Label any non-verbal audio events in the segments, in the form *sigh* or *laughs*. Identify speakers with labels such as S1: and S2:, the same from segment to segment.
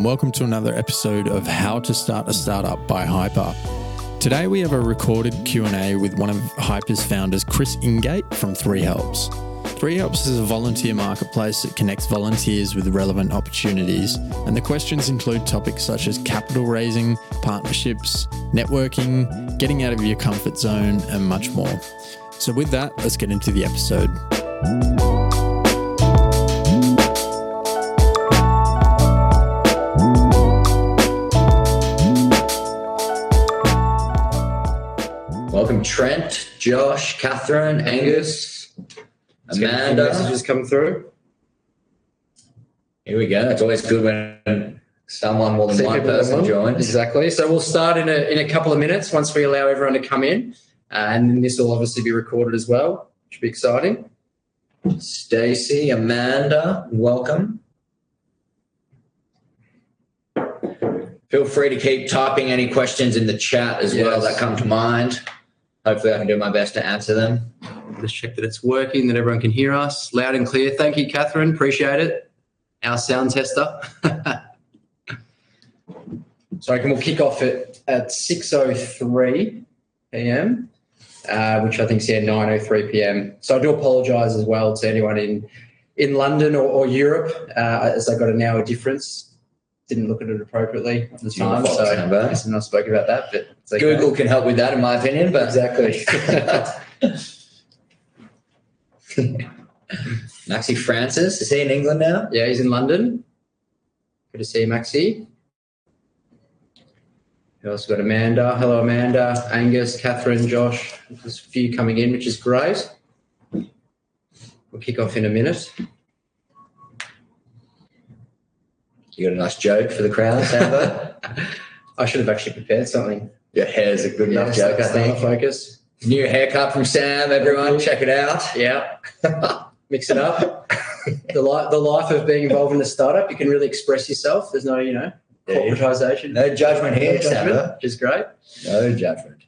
S1: and welcome to another episode of How to Start a Startup by Hyper. Today we have a recorded Q&A with one of Hyper's founders, Chris Ingate from Three Helps. Three Helps is a volunteer marketplace that connects volunteers with relevant opportunities, and the questions include topics such as capital raising, partnerships, networking, getting out of your comfort zone, and much more. So with that, let's get into the episode.
S2: Trent, Josh, Catherine, Angus, Amanda.
S3: messages come through.
S2: Here we go. It's always good when someone more than
S3: See
S2: one person
S3: on.
S2: joins.
S3: Exactly. So we'll start in a, in a couple of minutes once we allow everyone to come in. And this will obviously be recorded as well. Should be exciting.
S2: Stacy, Amanda, welcome. Feel free to keep typing any questions in the chat as well that come to mind. Hopefully, I can do my best to answer them.
S3: Let's check that it's working, that everyone can hear us loud and clear. Thank you, Catherine. Appreciate it. Our sound tester. so I reckon we'll kick off at, at 6.03 p.m., uh, which I think is yeah, 9.03 p.m. So I do apologise as well to anyone in, in London or, or Europe, uh, as I got an hour difference. Didn't look at it appropriately at the time, so. I not spoke about that. But okay.
S2: Google can help with that, in my opinion. But
S3: exactly. *laughs*
S2: Maxi Francis is he in England now?
S3: Yeah, he's in London. Good to see you, Maxi. We also got Amanda. Hello, Amanda, Angus, Catherine, Josh. There's a few coming in, which is great. We'll kick off in a minute.
S2: You got a nice joke for the crowd, Amber? *laughs*
S3: I should have actually prepared something.
S2: Your hair's a good enough
S3: Yeah,
S2: joke, I think.
S3: Focus.
S2: New haircut from Sam, everyone, check it out.
S3: Yeah. *laughs* Mix it up. the, li- the life of being involved in a startup, you can really express yourself. There's no, you know, corporatization.
S2: No judgment here,
S3: No judgment,
S2: Sam.
S3: which is great.
S2: No judgment.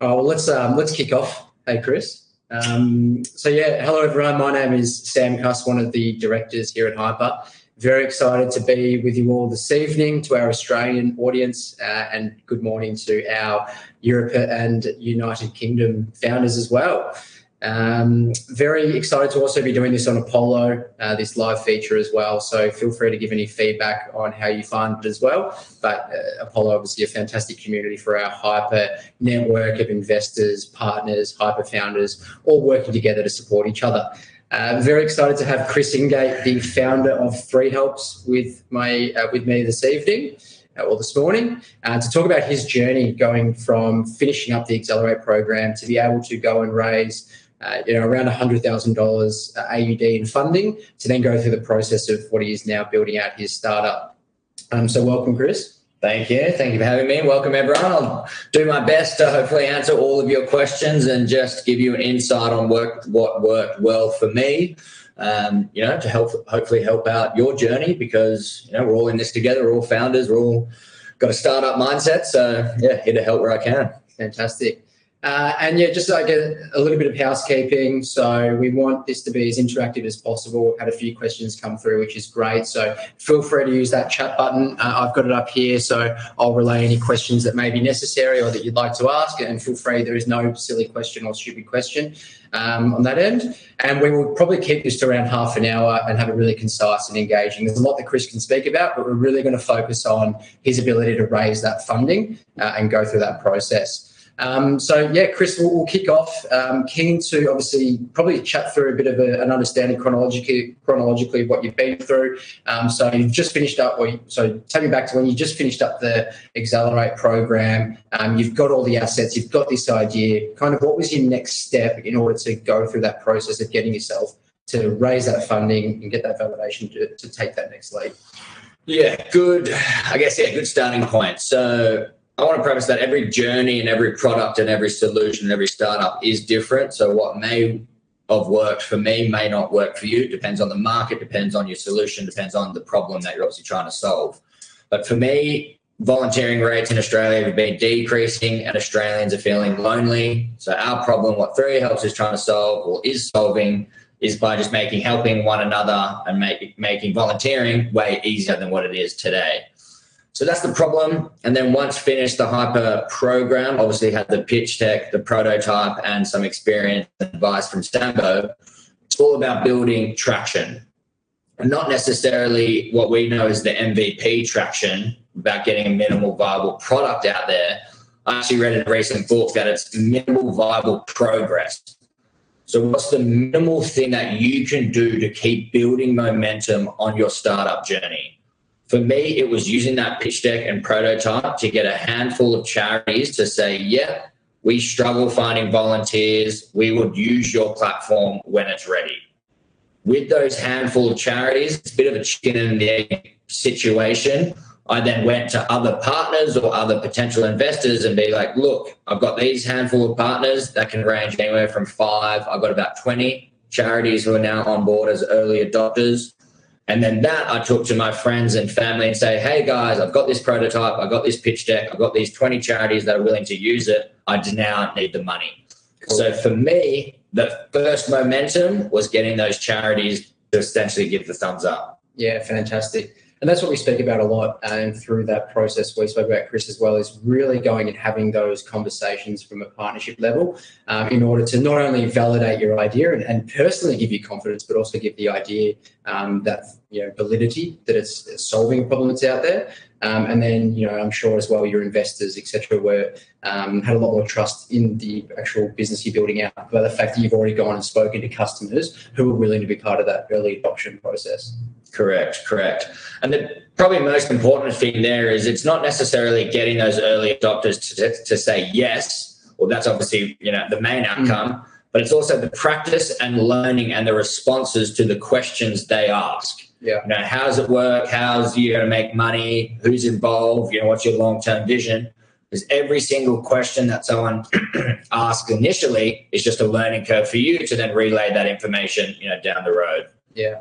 S3: Oh, well, let's um, let's kick off. Hey, Chris. Um, so yeah, hello everyone. My name is Sam Cuss, one of the directors here at Hyper. Very excited to be with you all this evening to our Australian audience, uh, and good morning to our Europe and United Kingdom founders as well. Um, very excited to also be doing this on Apollo, uh, this live feature as well. So feel free to give any feedback on how you find it as well. But uh, Apollo, obviously, a fantastic community for our hyper network of investors, partners, hyper founders, all working together to support each other. Uh, very excited to have Chris Ingate, the founder of Three Helps, with my uh, with me this evening. Uh, or this morning, uh, to talk about his journey going from finishing up the Accelerate program to be able to go and raise uh, you know, around $100,000 AUD in funding to then go through the process of what he is now building out his startup. Um, so, welcome, Chris.
S2: Thank you. Thank you for having me. Welcome, everyone. I'll do my best to hopefully answer all of your questions and just give you an insight on work, what worked well for me. Um, you know, to help hopefully help out your journey because you know we're all in this together. We're all founders. We're all got a startup mindset. So yeah, here to help where I can.
S3: Fantastic. Uh, and yeah, just like a, a little bit of housekeeping. So we want this to be as interactive as possible. We've had a few questions come through, which is great. So feel free to use that chat button. Uh, I've got it up here, so I'll relay any questions that may be necessary or that you'd like to ask. And feel free. There is no silly question or stupid question um, on that end. And we will probably keep this to around half an hour and have it really concise and engaging. There's a lot that Chris can speak about, but we're really going to focus on his ability to raise that funding uh, and go through that process. Um, so yeah, Chris, we'll, we'll kick off. Um, keen to obviously probably chat through a bit of a, an understanding chronologically, chronologically of what you've been through. Um, so you've just finished up, or you, so take me back to when you just finished up the Accelerate program. Um, you've got all the assets, you've got this idea. Kind of, what was your next step in order to go through that process of getting yourself to raise that funding and get that validation to, to take that next leap?
S2: Yeah, good. I guess yeah, good starting point. So I want to preface that every journey and every product and every solution and every startup is different. So what may have worked for me may not work for you. Depends on the market, depends on your solution, depends on the problem that you're obviously trying to solve. But for me, volunteering rates in Australia have been decreasing and Australians are feeling lonely. So our problem, what Three Helps is trying to solve or is solving, is by just making helping one another and make, making volunteering way easier than what it is today. So that's the problem. And then once finished the hyper program, obviously had the pitch deck, the prototype, and some experience and advice from Sambo. It's all about building traction. Not necessarily what we know as the MVP traction, about getting a minimal viable product out there. I actually read in a recent book that it's minimal viable progress. So, what's the minimal thing that you can do to keep building momentum on your startup journey? For me, it was using that pitch deck and prototype to get a handful of charities to say, yeah, we struggle finding volunteers. We would use your platform when it's ready. With those handful of charities, it's a bit of a chicken and the egg situation. I then went to other partners or other potential investors and be like, look, I've got these handful of partners that can range anywhere from five. I've got about 20 charities who are now on board as early adopters. And then that I took to my friends and family and say, hey guys, I've got this prototype, I've got this pitch deck, I've got these 20 charities that are willing to use it. I now need the money. Cool. So for me, the first momentum was getting those charities to essentially give the thumbs up.
S3: Yeah, fantastic and that's what we speak about a lot and through that process we spoke about chris as well is really going and having those conversations from a partnership level um, in order to not only validate your idea and, and, personally give you confidence but also give the idea um, that you know validity that it's, solving a problem that's out there. Um, and then you know i'm sure as well your investors etc were um, had a lot more trust in the actual business you're building out by the fact that you've already gone and spoken to customers who are willing to be part of that early adoption process
S2: Correct, correct. And the probably most important thing there is it's not necessarily getting those early adopters to, to say yes. Well, that's obviously you know the main mm. outcome, mm. but it's also the practice and learning and the responses to the questions they ask.
S3: Yeah.
S2: You know, how does it work? How's you going to make money? Who's involved? You know, what's your long term vision? Because every single question that someone *clears throat* asks initially is just a learning curve for you to then relay that information, you know, down the road.
S3: Yeah.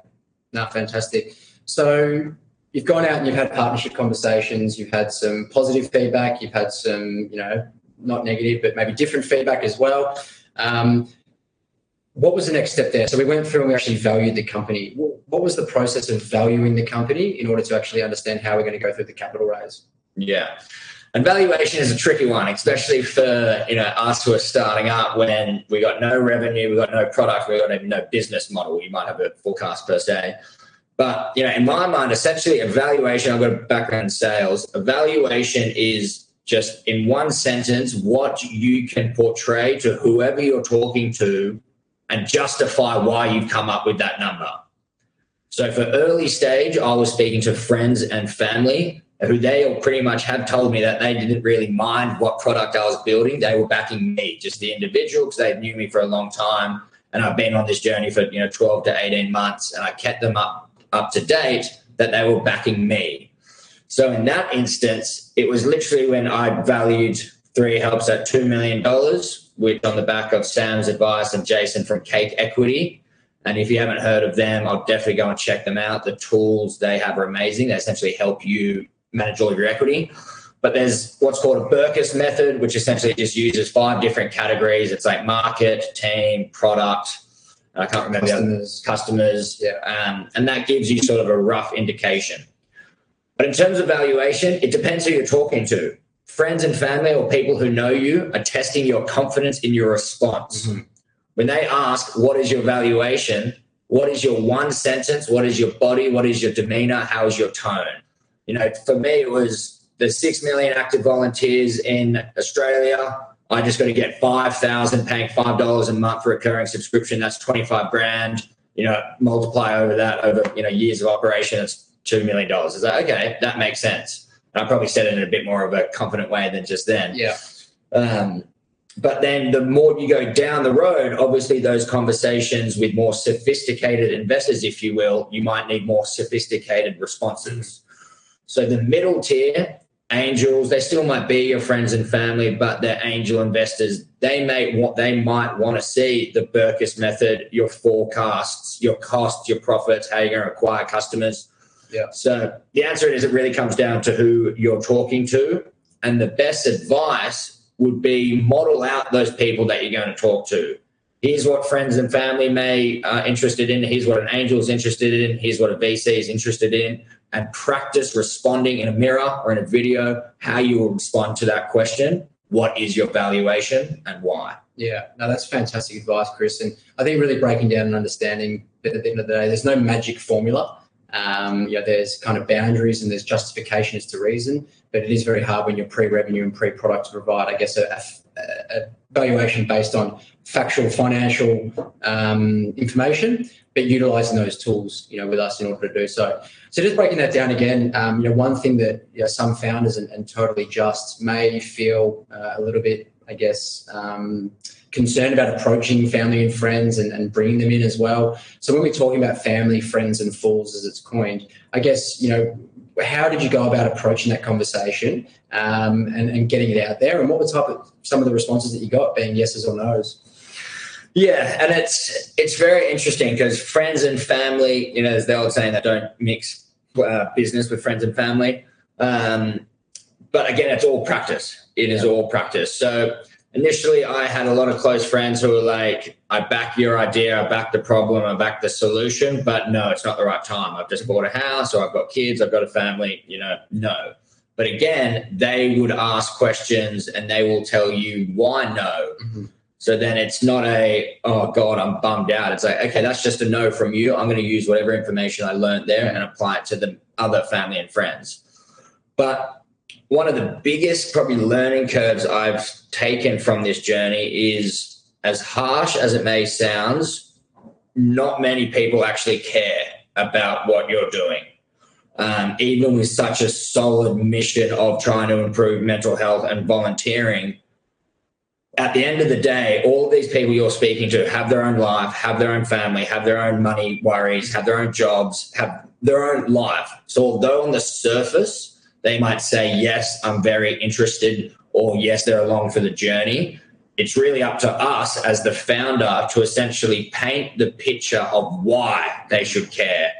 S3: No, fantastic. So you've gone out and you've had partnership conversations, you've had some positive feedback, you've had some, you know, not negative, but maybe different feedback as well. Um, what was the next step there? So we went through and we actually valued the company. What was the process of valuing the company in order to actually understand how we're going to go through the capital raise?
S2: Yeah. And valuation is a tricky one, especially for you know us who are starting up when we got no revenue, we got no product, we got no business model. You might have a forecast per se. But you know, in my mind, essentially evaluation, I've got a background in sales. Evaluation is just in one sentence what you can portray to whoever you're talking to and justify why you've come up with that number. So for early stage, I was speaking to friends and family who they all pretty much have told me that they didn't really mind what product I was building. They were backing me, just the individual, because they knew me for a long time. And I've been on this journey for you know 12 to 18 months, and I kept them up up to date that they were backing me. So in that instance, it was literally when I valued three helps at two million dollars, which on the back of Sam's advice and Jason from Cake Equity. And if you haven't heard of them, I'll definitely go and check them out. The tools they have are amazing. They essentially help you manage all of your equity. But there's what's called a Berkus method, which essentially just uses five different categories. It's like market, team, product. I can't remember customers. customers.
S3: Yeah.
S2: Um, and that gives you sort of a rough indication. But in terms of valuation, it depends who you're talking to. Friends and family or people who know you are testing your confidence in your response. Mm-hmm. When they ask, What is your valuation? What is your one sentence? What is your body? What is your demeanor? How is your tone? You know, for me, it was the six million active volunteers in Australia. I just got to get 5,000 paying $5 a month for recurring subscription. That's 25 grand, you know, multiply over that over, you know, years of operation. It's $2 million. Is that okay? That makes sense. And I probably said it in a bit more of a confident way than just then.
S3: Yeah.
S2: Um, but then the more you go down the road, obviously those conversations with more sophisticated investors, if you will, you might need more sophisticated responses. So the middle tier, angels, they still might be your friends and family, but they're angel investors. They may what they might want to see the Berkus method, your forecasts, your costs, your profits, how you're going to acquire customers.
S3: Yeah.
S2: So the answer is it really comes down to who you're talking to. And the best advice would be model out those people that you're going to talk to. here's what friends and family may are interested in, here's what an angel is interested in, here's what a VC is interested in, and practice responding in a mirror or in a video how you will respond to that question. What is your valuation and why?
S3: Yeah, no, that's fantastic advice, Chris. And I think really breaking down and understanding that at the end of the day, there's no magic formula. Um, you know, there's kind of boundaries and there's justification as to reason, but it is very hard when you're pre-revenue and pre-product to provide, I guess, a, a, valuation based on factual financial um, information, but utilizing those tools, you know, with us in order to do so. So just breaking that down again, um, you know, one thing that you know, some founders and, and, totally just may feel uh, a little bit, I guess, um, concerned about approaching family and friends and, and, bringing them in as well. So when we're talking about family, friends, and fools, as it's coined, I guess you know how did you go about approaching that conversation um, and, and, getting it out there? And what were type of some of the responses that you got, being yeses or nos?
S2: Yeah, and it's it's very interesting because friends and family, you know, there's the old saying that don't mix uh, business with friends and family. Um, but again, it's all practice. It is all practice. So initially, I had a lot of close friends who were like, "I back your idea, I back the problem, I back the solution, but no, it's not the right time. I've just bought a house, or I've got kids, I've got a family. You know, no." But again, they would ask questions and they will tell you why no. Mm-hmm so then it's not a, oh God, I'm bummed out. It's like, okay, that's just a no from you. I'm going to use whatever information I learned there and apply it to the other family and friends. But one of the biggest probably learning curves I've taken from this journey is as harsh as it may sound, not many people actually care about what you're doing. Um, even with such a solid mission of trying to improve mental health and volunteering, at the end of the day, all of these people you're speaking to have their own life, have their own family, have their own money worries, have their own jobs, have their own life. So, although on the surface they might say, Yes, I'm very interested, or Yes, they're along for the journey, it's really up to us as the founder to essentially paint the picture of why they should care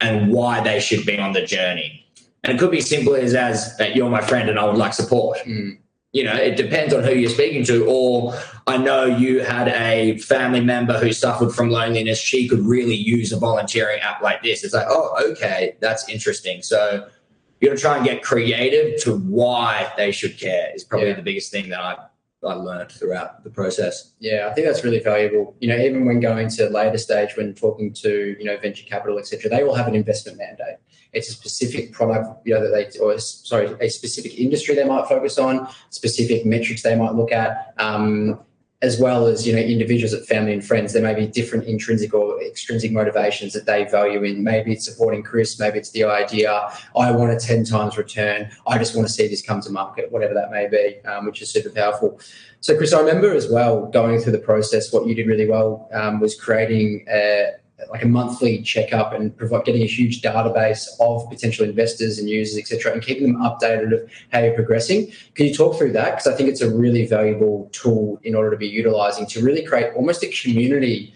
S2: and why they should be on the journey. And it could be simple as, as that you're my friend and I would like support. Mm you know, it depends on who you're speaking to. Or I know you had a family member who suffered from loneliness. She could really use a volunteering app like this. It's like, oh, okay, that's interesting. So you got to try and get creative to why they should care is probably yeah. the biggest thing that I I learned throughout the process.
S3: Yeah, I think that's really valuable. You know, even when going to later stage, when talking to you know venture capital, etc., they all have an investment mandate it's a specific product, you know, that they, or sorry, a specific industry they might focus on, specific metrics they might look at, um, as well as, you know, individuals at family and friends. There may be different intrinsic or extrinsic motivations that they value in. Maybe it's supporting Chris, maybe it's the idea, I want a 10 times return. I just want to see this come to market, whatever that may be, um, which is super powerful. So, Chris, I remember as well going through the process, what you did really well um, was creating a, like a monthly checkup and provide, getting a huge database of potential investors and users, etc., and keeping them updated of how you're progressing. Can you talk through that? Because I think it's a really valuable tool in order to be utilizing to really create almost a community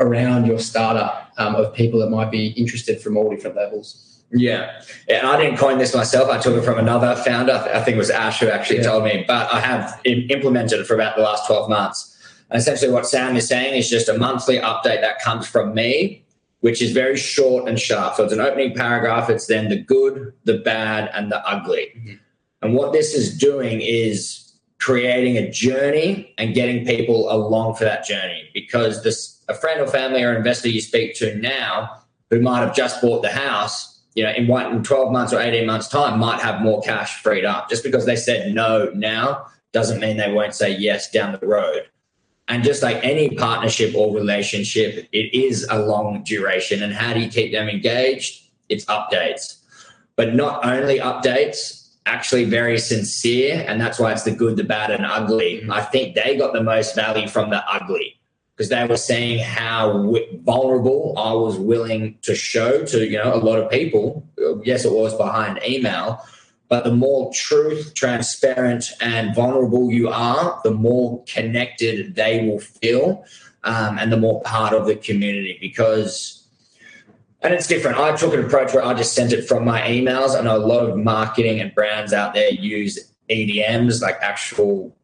S3: around your startup um, of people that might be interested from all different levels.
S2: Yeah. yeah. And I didn't coin this myself. I took it from another founder. I think it was Ash who actually yeah. told me, but I have implemented it for about the last 12 months. And essentially, what Sam is saying is just a monthly update that comes from me, which is very short and sharp. So it's an opening paragraph. It's then the good, the bad, and the ugly. Mm-hmm. And what this is doing is creating a journey and getting people along for that journey because this a friend or family or investor you speak to now who might have just bought the house you know in one in 12 months or 18 months time might have more cash freed up just because they said no now doesn't mean they won't say yes down the road and just like any partnership or relationship, it is a long duration. And how do you keep them engaged? It's updates, but not only updates, actually very sincere. And that's why it's the good, the bad, and ugly. I think they got the most value from the ugly because they were seeing how vulnerable I was willing to show to you know a lot of people. Yes, it was behind email, but the more truth, transparent, and vulnerable you are, the more connected they will feel um, and the more part of the community because. And it's different. I took an approach where I just sent it from my emails. I know a lot of marketing and brands out there use EDMs, like actual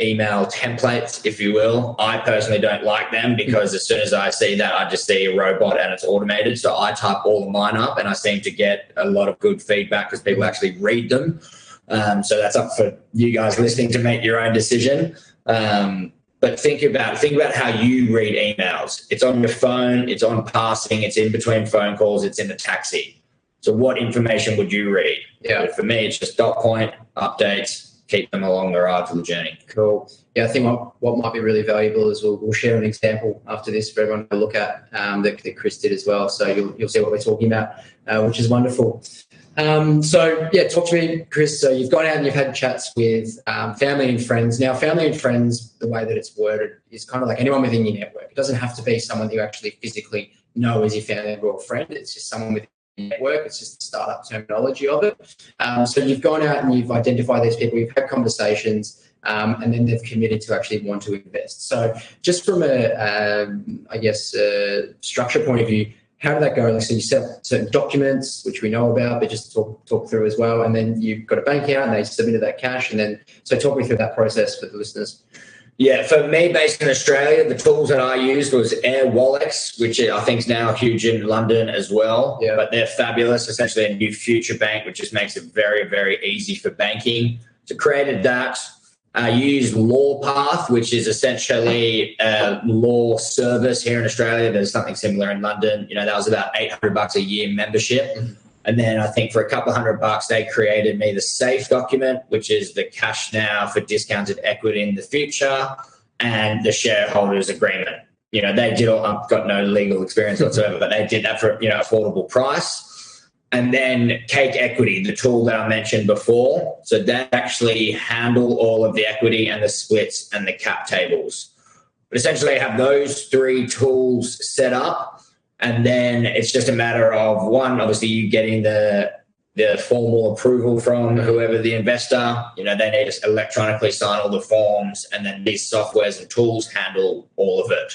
S2: email templates, if you will. I personally don't like them because as soon as I see that, I just see a robot and it's automated. So I type all of mine up and I seem to get a lot of good feedback because people actually read them. Um, so that's up for you guys listening to make your own decision. Um, but think about think about how you read emails. It's on your phone, it's on passing, it's in between phone calls, it's in the taxi. So what information would you read?
S3: Yeah.
S2: For me, it's just dot point updates, keep them along the ride for the journey.
S3: Cool. Yeah, I think what, what might be really valuable is we'll, we'll share an example after this for everyone to look at um, that, that Chris did as well. So you'll, you'll see what we're talking about, uh, which is wonderful. Um, so yeah, talk to me, Chris. So you've gone out and you've had chats with um, family and friends. Now, family and friends, the way that it's worded is kind of like anyone within your network. It doesn't have to be someone that you actually physically know as your family or friend. It's just someone within network. It's just the startup terminology of it. Um, so you've gone out and you've identified these people. You've had conversations. Um, and then they've committed to actually want to invest. So, just from a, um, I guess, a structure point of view, how did that go? Like, so you set certain documents, which we know about, but just talk talk through as well. And then you've got a bank account, and they submitted that cash. And then, so talk me through that process for the listeners.
S2: Yeah, for me, based in Australia, the tools that I used was Air Airwallex, which I think is now huge in London as well.
S3: Yeah.
S2: But they're fabulous. Essentially, a new future bank, which just makes it very, very easy for banking. So created that. Uh, I used LawPath, which is essentially a law service here in Australia. There's something similar in London. You know, that was about 800 bucks a year membership. Mm-hmm. And then I think for a couple hundred bucks, they created me the SAFE document, which is the cash now for discounted equity in the future, and the shareholders agreement. You know, they did all, I've got no legal experience whatsoever, but they did that for, you know, affordable price. And then Cake Equity, the tool that I mentioned before. So they actually handle all of the equity and the splits and the cap tables. But essentially, I have those three tools set up. And then it's just a matter of one, obviously, you getting the the formal approval from whoever the investor, you know, they need to electronically sign all the forms, and then these softwares and tools handle all of it.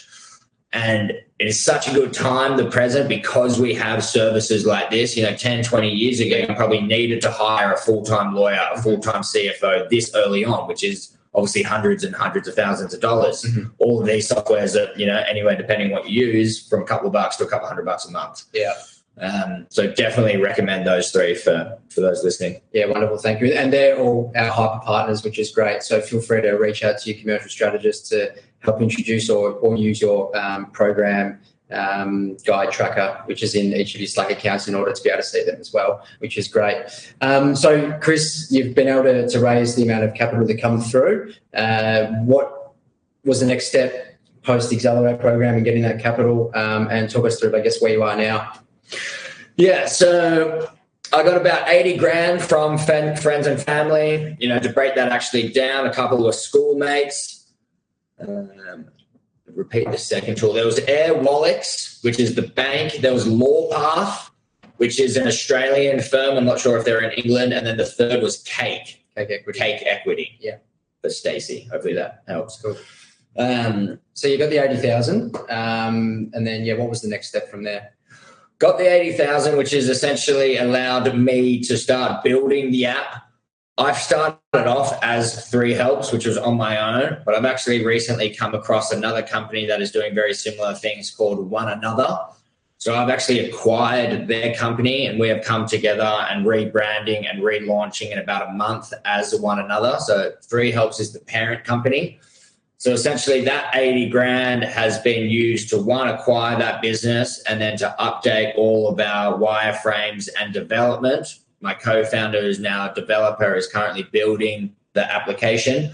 S2: And it is such a good time, the present, because we have services like this. You know, 10, 20 years ago, you probably needed to hire a full time lawyer, a full time CFO this early on, which is obviously hundreds and hundreds of thousands of dollars.
S3: Mhm.
S2: All of these softwares are, you know, anywhere depending what you use, from a couple of bucks to a couple hundred bucks a month.
S3: Yeah.
S2: Um, so definitely recommend those three for for those listening.
S3: Yeah, wonderful. Thank you. And they're all our hyper partners, which is great. So feel free to reach out to your commercial strategist to help introduce or, or use your um, program um, guide tracker, which is in each of your Slack accounts in order to be able to see them as well, which is great. Um, so, Chris, you've been able to, to raise the amount of capital that come through. Uh, what was the next step post the Accelerate program and getting that capital? Um, and talk us through, I guess, where you are now.
S2: Yeah, so I got about 80 grand from friends and family. You know, to break that actually down, a couple of schoolmates. Um, repeat the second tool. There was Airwallex, which is the bank. There was LawPath, which is an Australian firm. I'm not sure if they're in England. And then the third was Cake,
S3: Cake Equity.
S2: Cake Equity.
S3: Yeah.
S2: For Stacey. Hopefully that helps.
S3: Cool.
S2: Um,
S3: So you got the 80,000. Um, and then, yeah, what was the next step from there?
S2: got the 80,000, which has essentially allowed me to start building the app. I've started off as Three Helps, which was on my own, but I've actually recently come across another company that is doing very similar things called One Another. So I've actually acquired their company and we have come together and rebranding and relaunching in about a month as One Another. So Three Helps is the parent company. So essentially, that 80 grand has been used to one, acquire that business and then to update all of our wireframes and development. My co founder, who's now a developer, is currently building the application.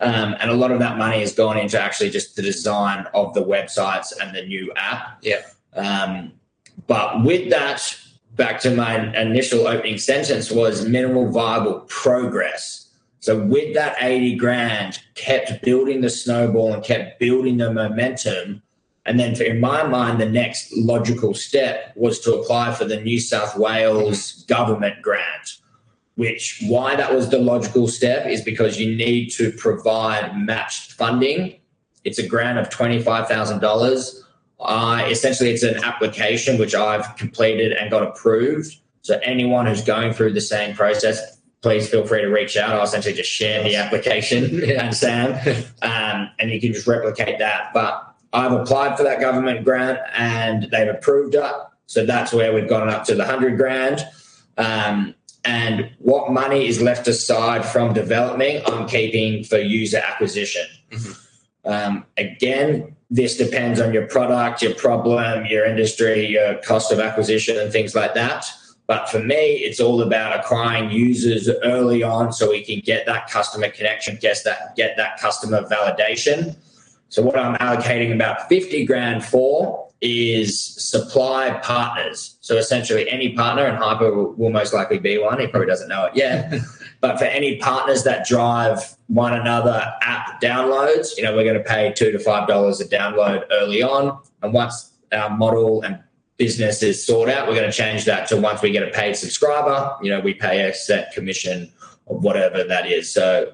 S2: Um, and a lot of that money has gone into actually just the design of the websites and the new app.
S3: Yeah.
S2: Um, but with that, back to my initial opening sentence was minimal viable progress. So with that 80 grand, kept building the snowball and kept building the momentum. And then for, in my mind, the next logical step was to apply for the New South Wales government grant. Which why that was the logical step is because you need to provide matched funding. It's a grant of twenty-five thousand dollars. Uh, essentially, it's an application which I've completed and got approved. So anyone who's going through the same process please feel free to reach out. I'll essentially just share the application *laughs* and Sam, *laughs* um, and you can just replicate that. But I've applied for that government grant and they've approved it. So that's where we've gotten up to the 100 grand. Um, and what money is left aside from developing, I'm keeping for user acquisition. Mm-hmm. Um, again, this depends on your product, your problem, your industry, your cost of acquisition, and things like that. But for me, it's all about acquiring users early on so we can get that customer connection, get that, get that customer validation. So what I'm allocating about 50 grand for is supply partners. So essentially any partner, and Hyper will, will most likely be one. He probably doesn't know it yet. *laughs* but for any partners that drive one another app downloads, you know, we're going to pay two to five dollars a download early on. And once our model and business is sorted out, we're going to change that to once we get a paid subscriber, you know, we pay a set commission or whatever that is. So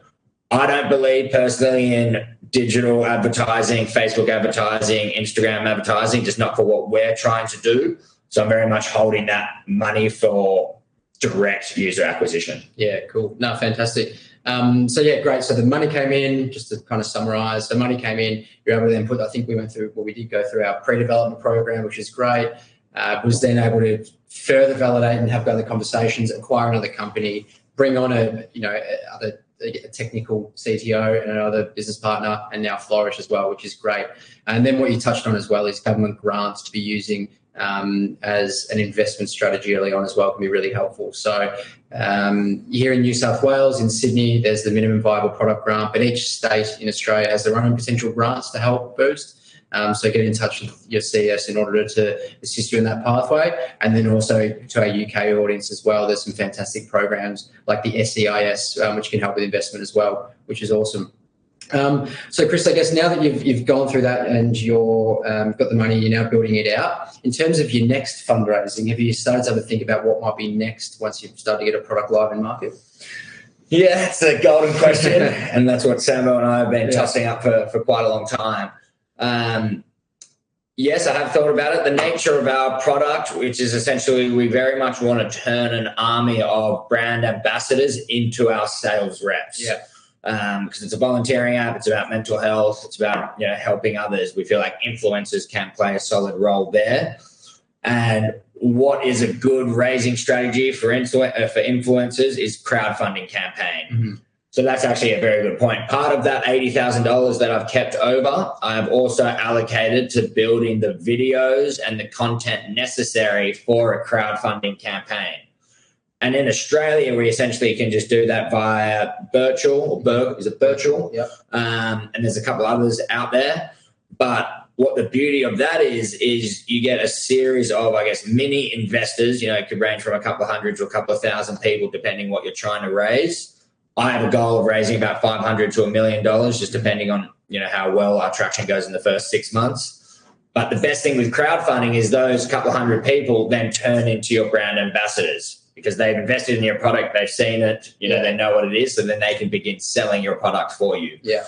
S2: I don't believe personally in digital advertising, Facebook advertising, Instagram advertising, just not for what we're trying to do. So I'm very much holding that money for direct user acquisition.
S3: Yeah, cool. No, fantastic. Um, so yeah, great. So the money came in, just to kind of summarize. The money came in, you're able to then put, I think we went through, well, we did go through our pre-development program, which is great. Uh, was then able to further validate and have other conversations, acquire another company, bring on a, you know, other a technical CTO and another business partner, and now Flourish as well, which is great. And then what you touched on as well is government grants to be using um, as an investment strategy early on as well can be really helpful. So um, here in New South Wales, in Sydney, there's the minimum viable product grant, but each state in Australia has their own potential grants to help boost. Um, so get in touch with your CS in order to assist you in that pathway. And then also to our UK audience as well, there's some fantastic programs like the SEIS, um, which can help with investment as well, which is awesome. Um, so, Chris, I guess now that you've, you've gone through that and you're um, got the money, you're now building it out. In terms of your next fundraising, have you started to have a think about what might be next once you've started to get a product live in market?
S2: Yeah, that's a golden question, *laughs* and that's what Sambo and I have been yeah. tossing up for, for quite a long time. Um, yes, I have thought about it. The nature of our product, which is essentially we very much want to turn an army of brand ambassadors into our sales reps.
S3: Yeah.
S2: Because um, it's a volunteering app, it's about mental health, it's about you know helping others. We feel like influencers can play a solid role there. And what is a good raising strategy for influ- uh, for influencers is crowdfunding campaign. Mm-hmm. So that's actually a very good point. Part of that $80,000 that I've kept over, I've also allocated to building the videos and the content necessary for a crowdfunding campaign. And in Australia, we essentially can just do that via Birchal or is it Birchal?
S3: Yep.
S2: Um, and there's a couple others out there. But what the beauty of that is, is you get a series of, I guess, mini investors. You know, it could range from a couple of hundred to a couple of thousand people, depending what you're trying to raise I have a goal of raising about 500 to a million dollars, just depending on you know how well our traction goes in the first six months. But the best thing with crowdfunding is those couple hundred people then turn into your brand ambassadors because they've invested in your product, they've seen it, you know, yeah. they know what it is, so then they can begin selling your product for you.
S3: Yeah.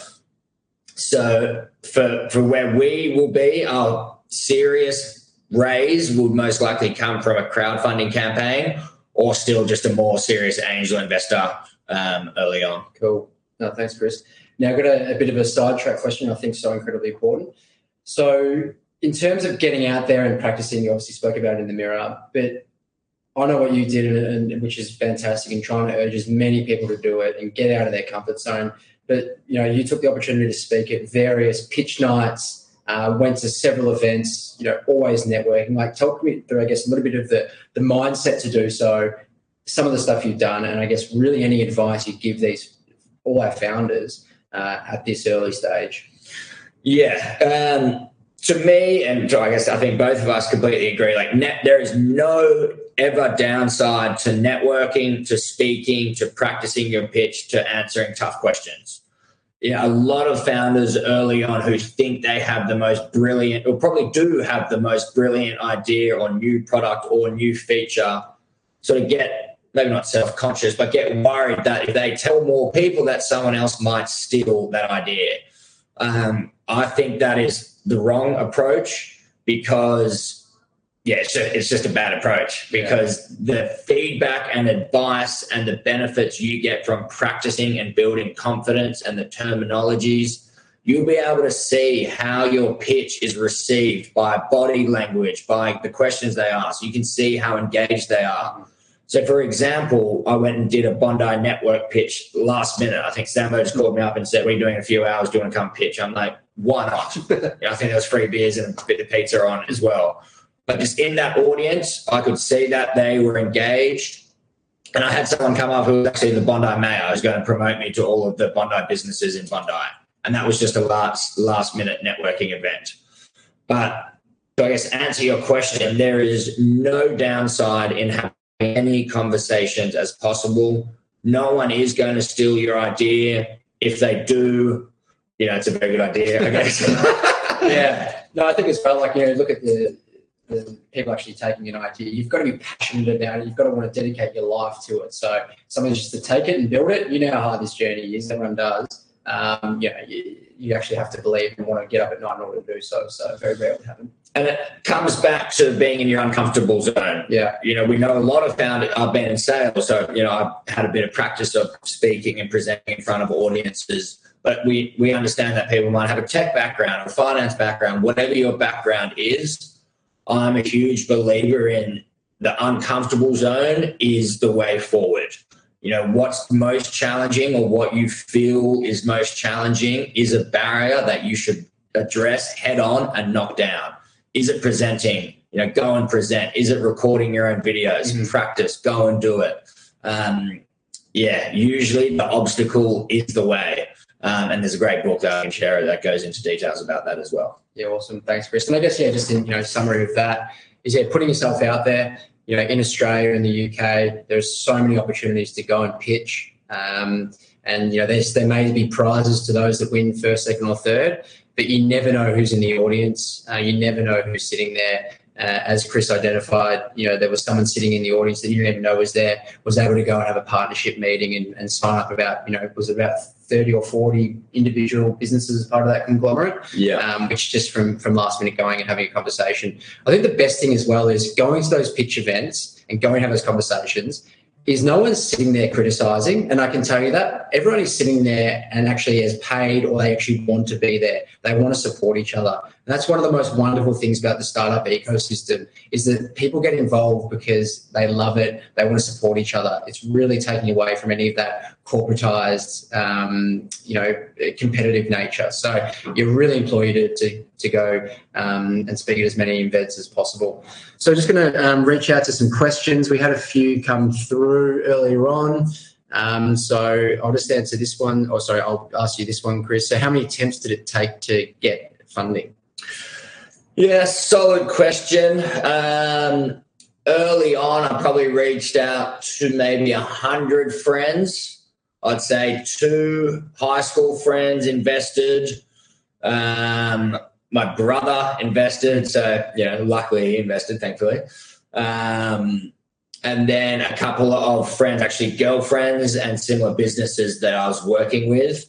S2: So for for where we will be, our serious raise would most likely come from a crowdfunding campaign or still just a more serious angel investor um, early on.
S3: Cool. No, thanks, Chris. Now, I've got a, a bit of a sidetrack question I think so incredibly important. So, in terms of getting out there and practicing, you obviously spoke about it in the mirror, but I know what you did, and, and, which is fantastic, and trying to urge as many people to do it and get out of their comfort zone. But you know, you took the opportunity to speak at various pitch nights, uh, went to several events. You know, always networking. Like, talk me through, I guess, a little bit of the the mindset to do so, some of the stuff you've done, and I guess really any advice you give these all our founders uh, at this early stage.
S2: Yeah. Um, to me, and I guess I think both of us completely agree. Like, net, there is no ever downside to networking, to speaking, to practicing your pitch, to answering tough questions. Yeah, a lot of founders early on who think they have the most brilliant, or probably do have the most brilliant idea or new product or new feature, sort of get maybe not self conscious, but get worried that if they tell more people that someone else might steal that idea. Um, I think that is the wrong approach because yeah, it's just, it's just a bad approach because the feedback and advice and the benefits you get from practicing and building confidence and the terminologies, you'll be able to see how your pitch is received by body language, by the questions they ask. You can see how engaged they are. So, for example, I went and did a Bondi network pitch last minute. I think Sambo just called me up and said, We're doing a few hours. Do you want to come pitch? I'm like, Why not? *laughs* You know, I think there was free beers and a bit of pizza on as well. But just in that audience, I could see that they were engaged. And I had someone come up who was actually the Bondi mayor, who's going to promote me to all of the Bondi businesses in Bondi. And that was just a last last minute networking event. But to I guess answer your question, there is no downside in having any conversations as possible. No one is going to steal your idea. If they do, you know, it's a very good idea, I guess. *laughs*
S3: yeah. No, I think it's well like, you know, look at the the people actually taking an idea. You've got to be passionate about it. You've got to want to dedicate your life to it. So someone's just to take it and build it. You know how hard this journey is. Everyone does. Um, you know, you, you actually have to believe and want to get up at night in order to do so. So very rarely happen.
S2: And it comes back to being in your uncomfortable zone.
S3: Yeah.
S2: You know, we know a lot of founders, I've been in sales, so, you know, I've had a bit of practice of speaking and presenting in front of audiences. But we, we understand that people might have a tech background, a finance background, whatever your background is, I'm a huge believer in the uncomfortable zone is the way forward. You know, what's most challenging or what you feel is most challenging is a barrier that you should address head on and knock down. Is it presenting? You know, go and present. Is it recording your own videos? Mm-hmm. Practice, go and do it. Um, yeah, usually the obstacle is the way. Um, and there's a great book that I can share that goes into details about that as well.
S3: Yeah, awesome. Thanks, Chris. And I guess yeah, just in you know summary of that is yeah, putting yourself out there. You know, in Australia and the UK, there's so many opportunities to go and pitch. Um, and you know, there's there may be prizes to those that win first, second, or third, but you never know who's in the audience. Uh, you never know who's sitting there. Uh, as Chris identified, you know, there was someone sitting in the audience that you didn't even know was there, was able to go and have a partnership meeting and, and sign up about, you know, was about 30 or 40 individual businesses as part of that conglomerate.
S2: Yeah.
S3: Um, which just from from last minute going and having a conversation. I think the best thing as well is going to those pitch events and going and have those conversations is no one's sitting there criticizing. And I can tell you that everyone is sitting there and actually is paid or they actually want to be there. They want to support each other. That's one of the most wonderful things about the startup ecosystem is that people get involved because they love it. They want to support each other. It's really taking away from any of that corporatized, um, you know, competitive nature. So you're really employed to, to, to go um, and speak at as many events as possible. So just going to um, reach out to some questions. We had a few come through earlier on. Um, so I'll just answer this one. Or sorry, I'll ask you this one, Chris. So how many attempts did it take to get funding?
S2: Yeah, solid question. Um, early on, I probably reached out to maybe a hundred friends. I'd say two high school friends invested. Um, my brother invested, so you know, luckily he invested, thankfully. Um, and then a couple of friends, actually girlfriends and similar businesses that I was working with.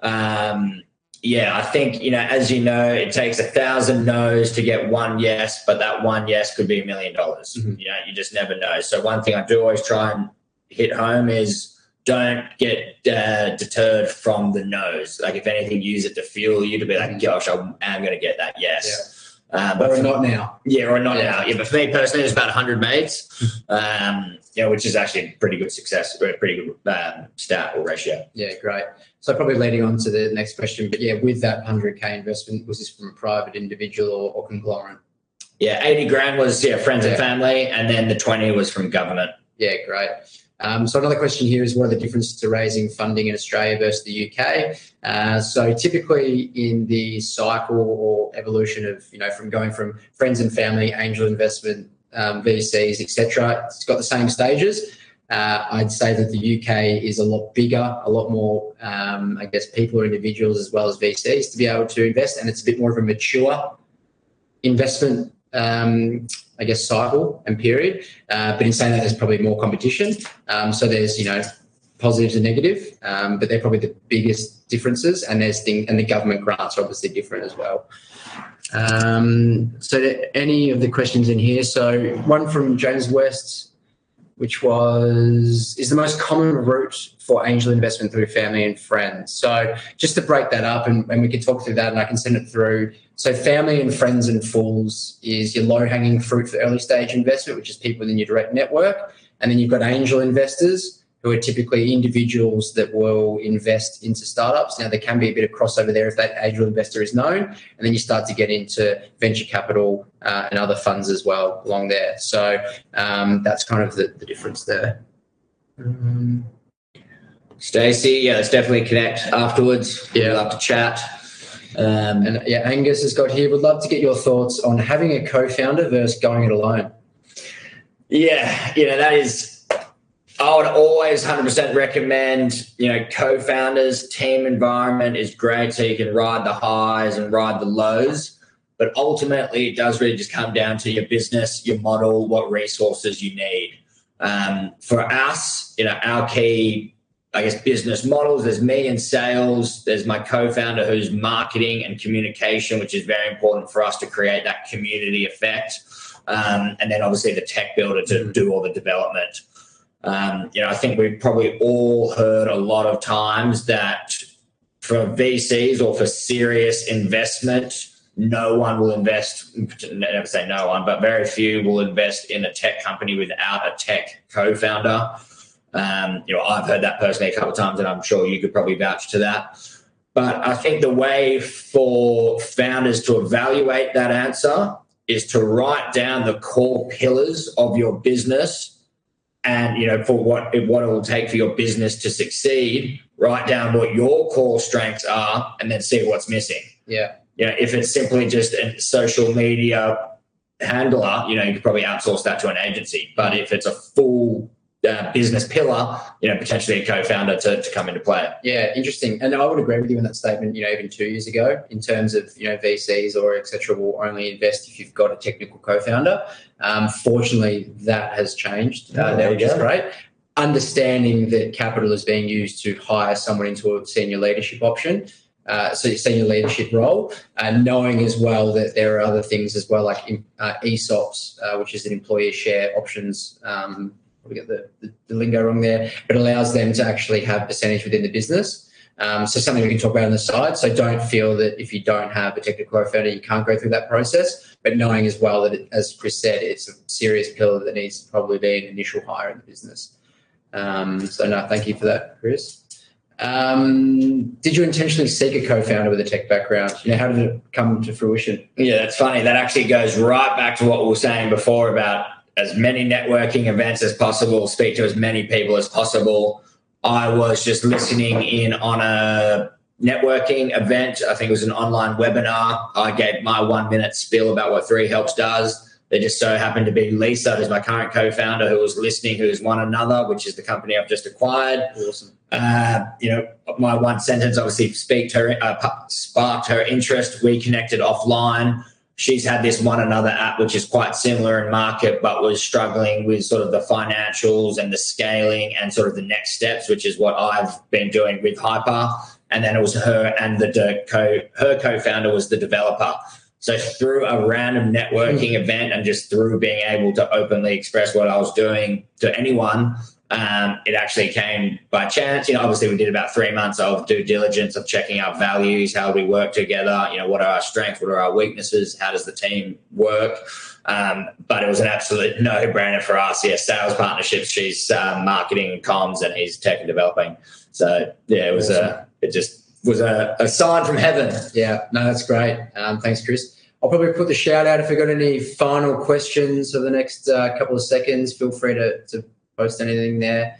S2: Um, yeah, I think, you know, as you know, it takes a thousand no's to get one yes, but that one yes could be a million dollars. Mm-hmm. You know, you just never know. So, one thing I do always try and hit home is don't get uh, deterred from the no's. Like, if anything, use it to fuel you to be like, mm-hmm. gosh, I am going to get that yes. Yeah.
S3: Uh, but or for, not now.
S2: Yeah, or not yeah. now. Yeah, but for me personally, it's about 100 mates, *laughs* um, yeah, which is actually a pretty good success, a pretty good um, stat or ratio.
S3: Yeah, great. So probably leading on to the next question, but yeah, with that 100k investment, was this from a private individual or, or conglomerate?
S2: Yeah, 80 grand was yeah friends yeah. and family, and then the 20 was from government.
S3: Yeah, great. Um, so another question here is what are the differences to raising funding in Australia versus the UK? Uh, so typically in the cycle or evolution of you know from going from friends and family, angel investment, um, VCs, etc., it's got the same stages. Uh, I'd say that the UK is a lot bigger, a lot more, um, I guess, people or individuals as well as VCs to be able to invest, and it's a bit more of a mature investment, um, I guess, cycle and period. Uh, but in saying that, there's probably more competition. Um, so there's, you know, positives and negative, um, but they're probably the biggest differences. And there's thing, and the government grants are obviously different as well. Um, so, any of the questions in here? So, one from James West, which was is the most common route for angel investment through family and friends. So, just to break that up, and, and we can talk through that, and I can send it through. So, family and friends and fools is your low hanging fruit for early stage investment, which is people within your direct network, and then you've got angel investors who are typically individuals that will invest into startups. Now, there can be a bit of crossover there if that angel investor is known, and then you start to get into venture capital uh, and other funds as well along there. So um, that's kind of the, the difference there. Um,
S2: Stacey, yeah, let's definitely connect afterwards.
S3: Yeah.
S2: we'll have to chat. Um,
S3: and yeah, Angus has got here. Would love to get your thoughts on having a co-founder versus going it alone.
S2: yeah, you know that is I would always 100% recommend, you know, co-founders, team environment is great so you can ride the highs and ride the lows. But ultimately, it does really just come down to your business, your model, what resources you need. Um, for us, you know, our key, I guess, business models, there's me in sales, there's my co-founder who's marketing and communication, which is very important for us to create that community effect. Um, and then obviously the tech builder to do all the development. Um, you know, I think we've probably all heard a lot of times that for VCs or for serious investment, no one will invest, never say no one, but very few will invest in a tech company without a tech co founder. Um, you know, I've heard that personally a couple of times, and I'm sure you could probably vouch to that. But I think the way for founders to evaluate that answer is to write down the core pillars of your business and you know for what it, what it will take for your business to succeed write down what your core strengths are and then see what's missing
S3: Yeah.
S2: you know if it's simply just a social media handler you know you could probably outsource that to an agency but if it's a full uh, business pillar you know potentially a co-founder to, to come into play
S3: Yeah, interesting. And I would agree with you in that statement, you know, even two years ago, in terms of, you know, VCs or et cetera will only invest if you've got a technical co-founder. Um, fortunately, that has changed uh,
S2: Oh,
S3: now,
S2: there
S3: which is great. Understanding that capital is being used to hire someone into a senior leadership option, uh, so your senior leadership role, and knowing as well that there are other things as well, like uh, ESOPs, uh, which is an employee share options. Um, we get the, the, the lingo wrong there, but allows them to actually have percentage within the business. Um, so something we can talk about on the side. So don't feel that if you don't have a technical co-founder, you can't go through that process. But knowing as well that, it, as Chris said, it's a serious pillar that needs to probably be an initial hire in the business. Um, so no, thank you for that, Chris. Um, did you intentionally seek a co-founder with a tech background? You know, how did it come to fruition?
S2: Yeah, that's funny. That actually goes right back to what we were saying before about as many networking events as possible, speak to as many people as possible. I was just listening in on a networking event. I think it was an online webinar. I gave my one minute spiel about what 3Helps does. There just so happened to be Lisa, who's my current co founder, who was listening, who's one another, which is the company I've just acquired.
S3: Awesome.
S2: Uh, you know, my one sentence obviously speaked her, uh, sparked her interest. We connected offline. She's had this one another app, which is quite similar in market, but was struggling with sort of the financials and the scaling and sort of the next steps, which is what I've been doing with Hyper. And then it was her and the de- co her co-founder was the developer. So through a random networking hmm. event and just through being able to openly express what I was doing to anyone, um, it actually came by chance. You know, obviously we did about three months of due diligence of checking our values, how we work together. You know, what are our strengths, what are our weaknesses, how does the team work? Um, but it was an absolute *laughs* no-brainer for us. Yeah, sales partnerships. She's um, marketing and comms, and he's tech and developing. So yeah, it was a it just was a, a sign from heaven.
S3: Yeah, no, that's great. Um, thanks, Chris. I'll probably put the shout out if we've got any final questions for the next uh, couple of seconds. Feel free to, to post anything there.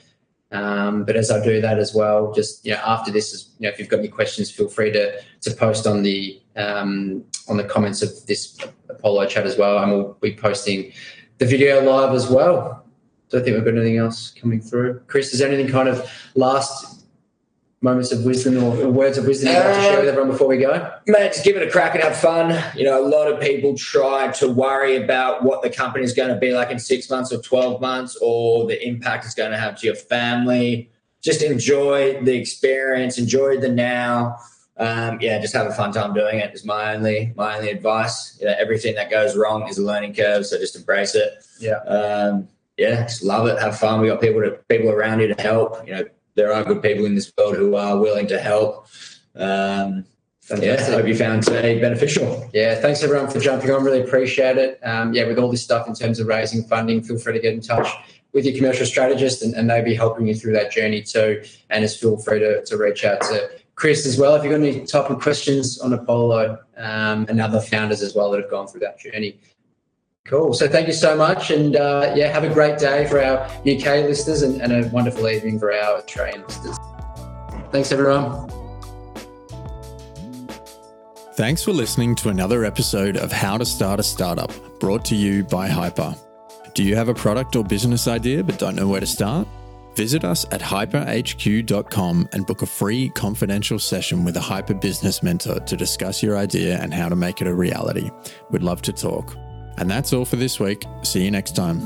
S3: Um, but as I do that as well, just you know, after this is you know, if you've got any questions, feel free to to post on the um, on the comments of this Apollo chat as well, and we'll be posting the video live as well. Don't think we've got anything else coming through. Chris, is there anything kind of last moments of wisdom or words of wisdom you'd like to share with everyone before we go?
S2: Mate, just give it a crack and have fun. You know, a lot of people try to worry about what the company is going to be like in six months or 12 months or the impact it's going to have to your family. Just enjoy the experience, enjoy the now. um, yeah, just have a fun time doing it. Is my only my only advice. You know, everything that goes wrong is a learning curve, so just embrace it.
S3: Yeah.
S2: Um, yeah, just love it. Have fun. We got people to people around you to help. You know, there are good people in this world who are willing to help. Um, yeah, I hope you found today beneficial.
S3: Yeah, thanks everyone for jumping on. Really appreciate it. Um, yeah, with all this stuff in terms of raising funding, feel free to get in touch with your commercial strategist and, and they'll be helping you through that journey too. And just feel free to, to reach out to Chris as well if you've got any type of questions on Apollo um, and other founders as well that have gone through that journey. Cool. So thank you so much. And uh, yeah, have a great day for our UK listeners and, and a wonderful evening for our Australian listeners. Thanks, everyone.
S1: Thanks for listening to another episode of How to Start a Startup, brought to you by Hyper. Do you have a product or business idea but don't know where to start? Visit us at hyperhq.com and book a free confidential session with a hyper business mentor to discuss your idea and how to make it a reality. We'd love to talk. And that's all for this week. See you next time.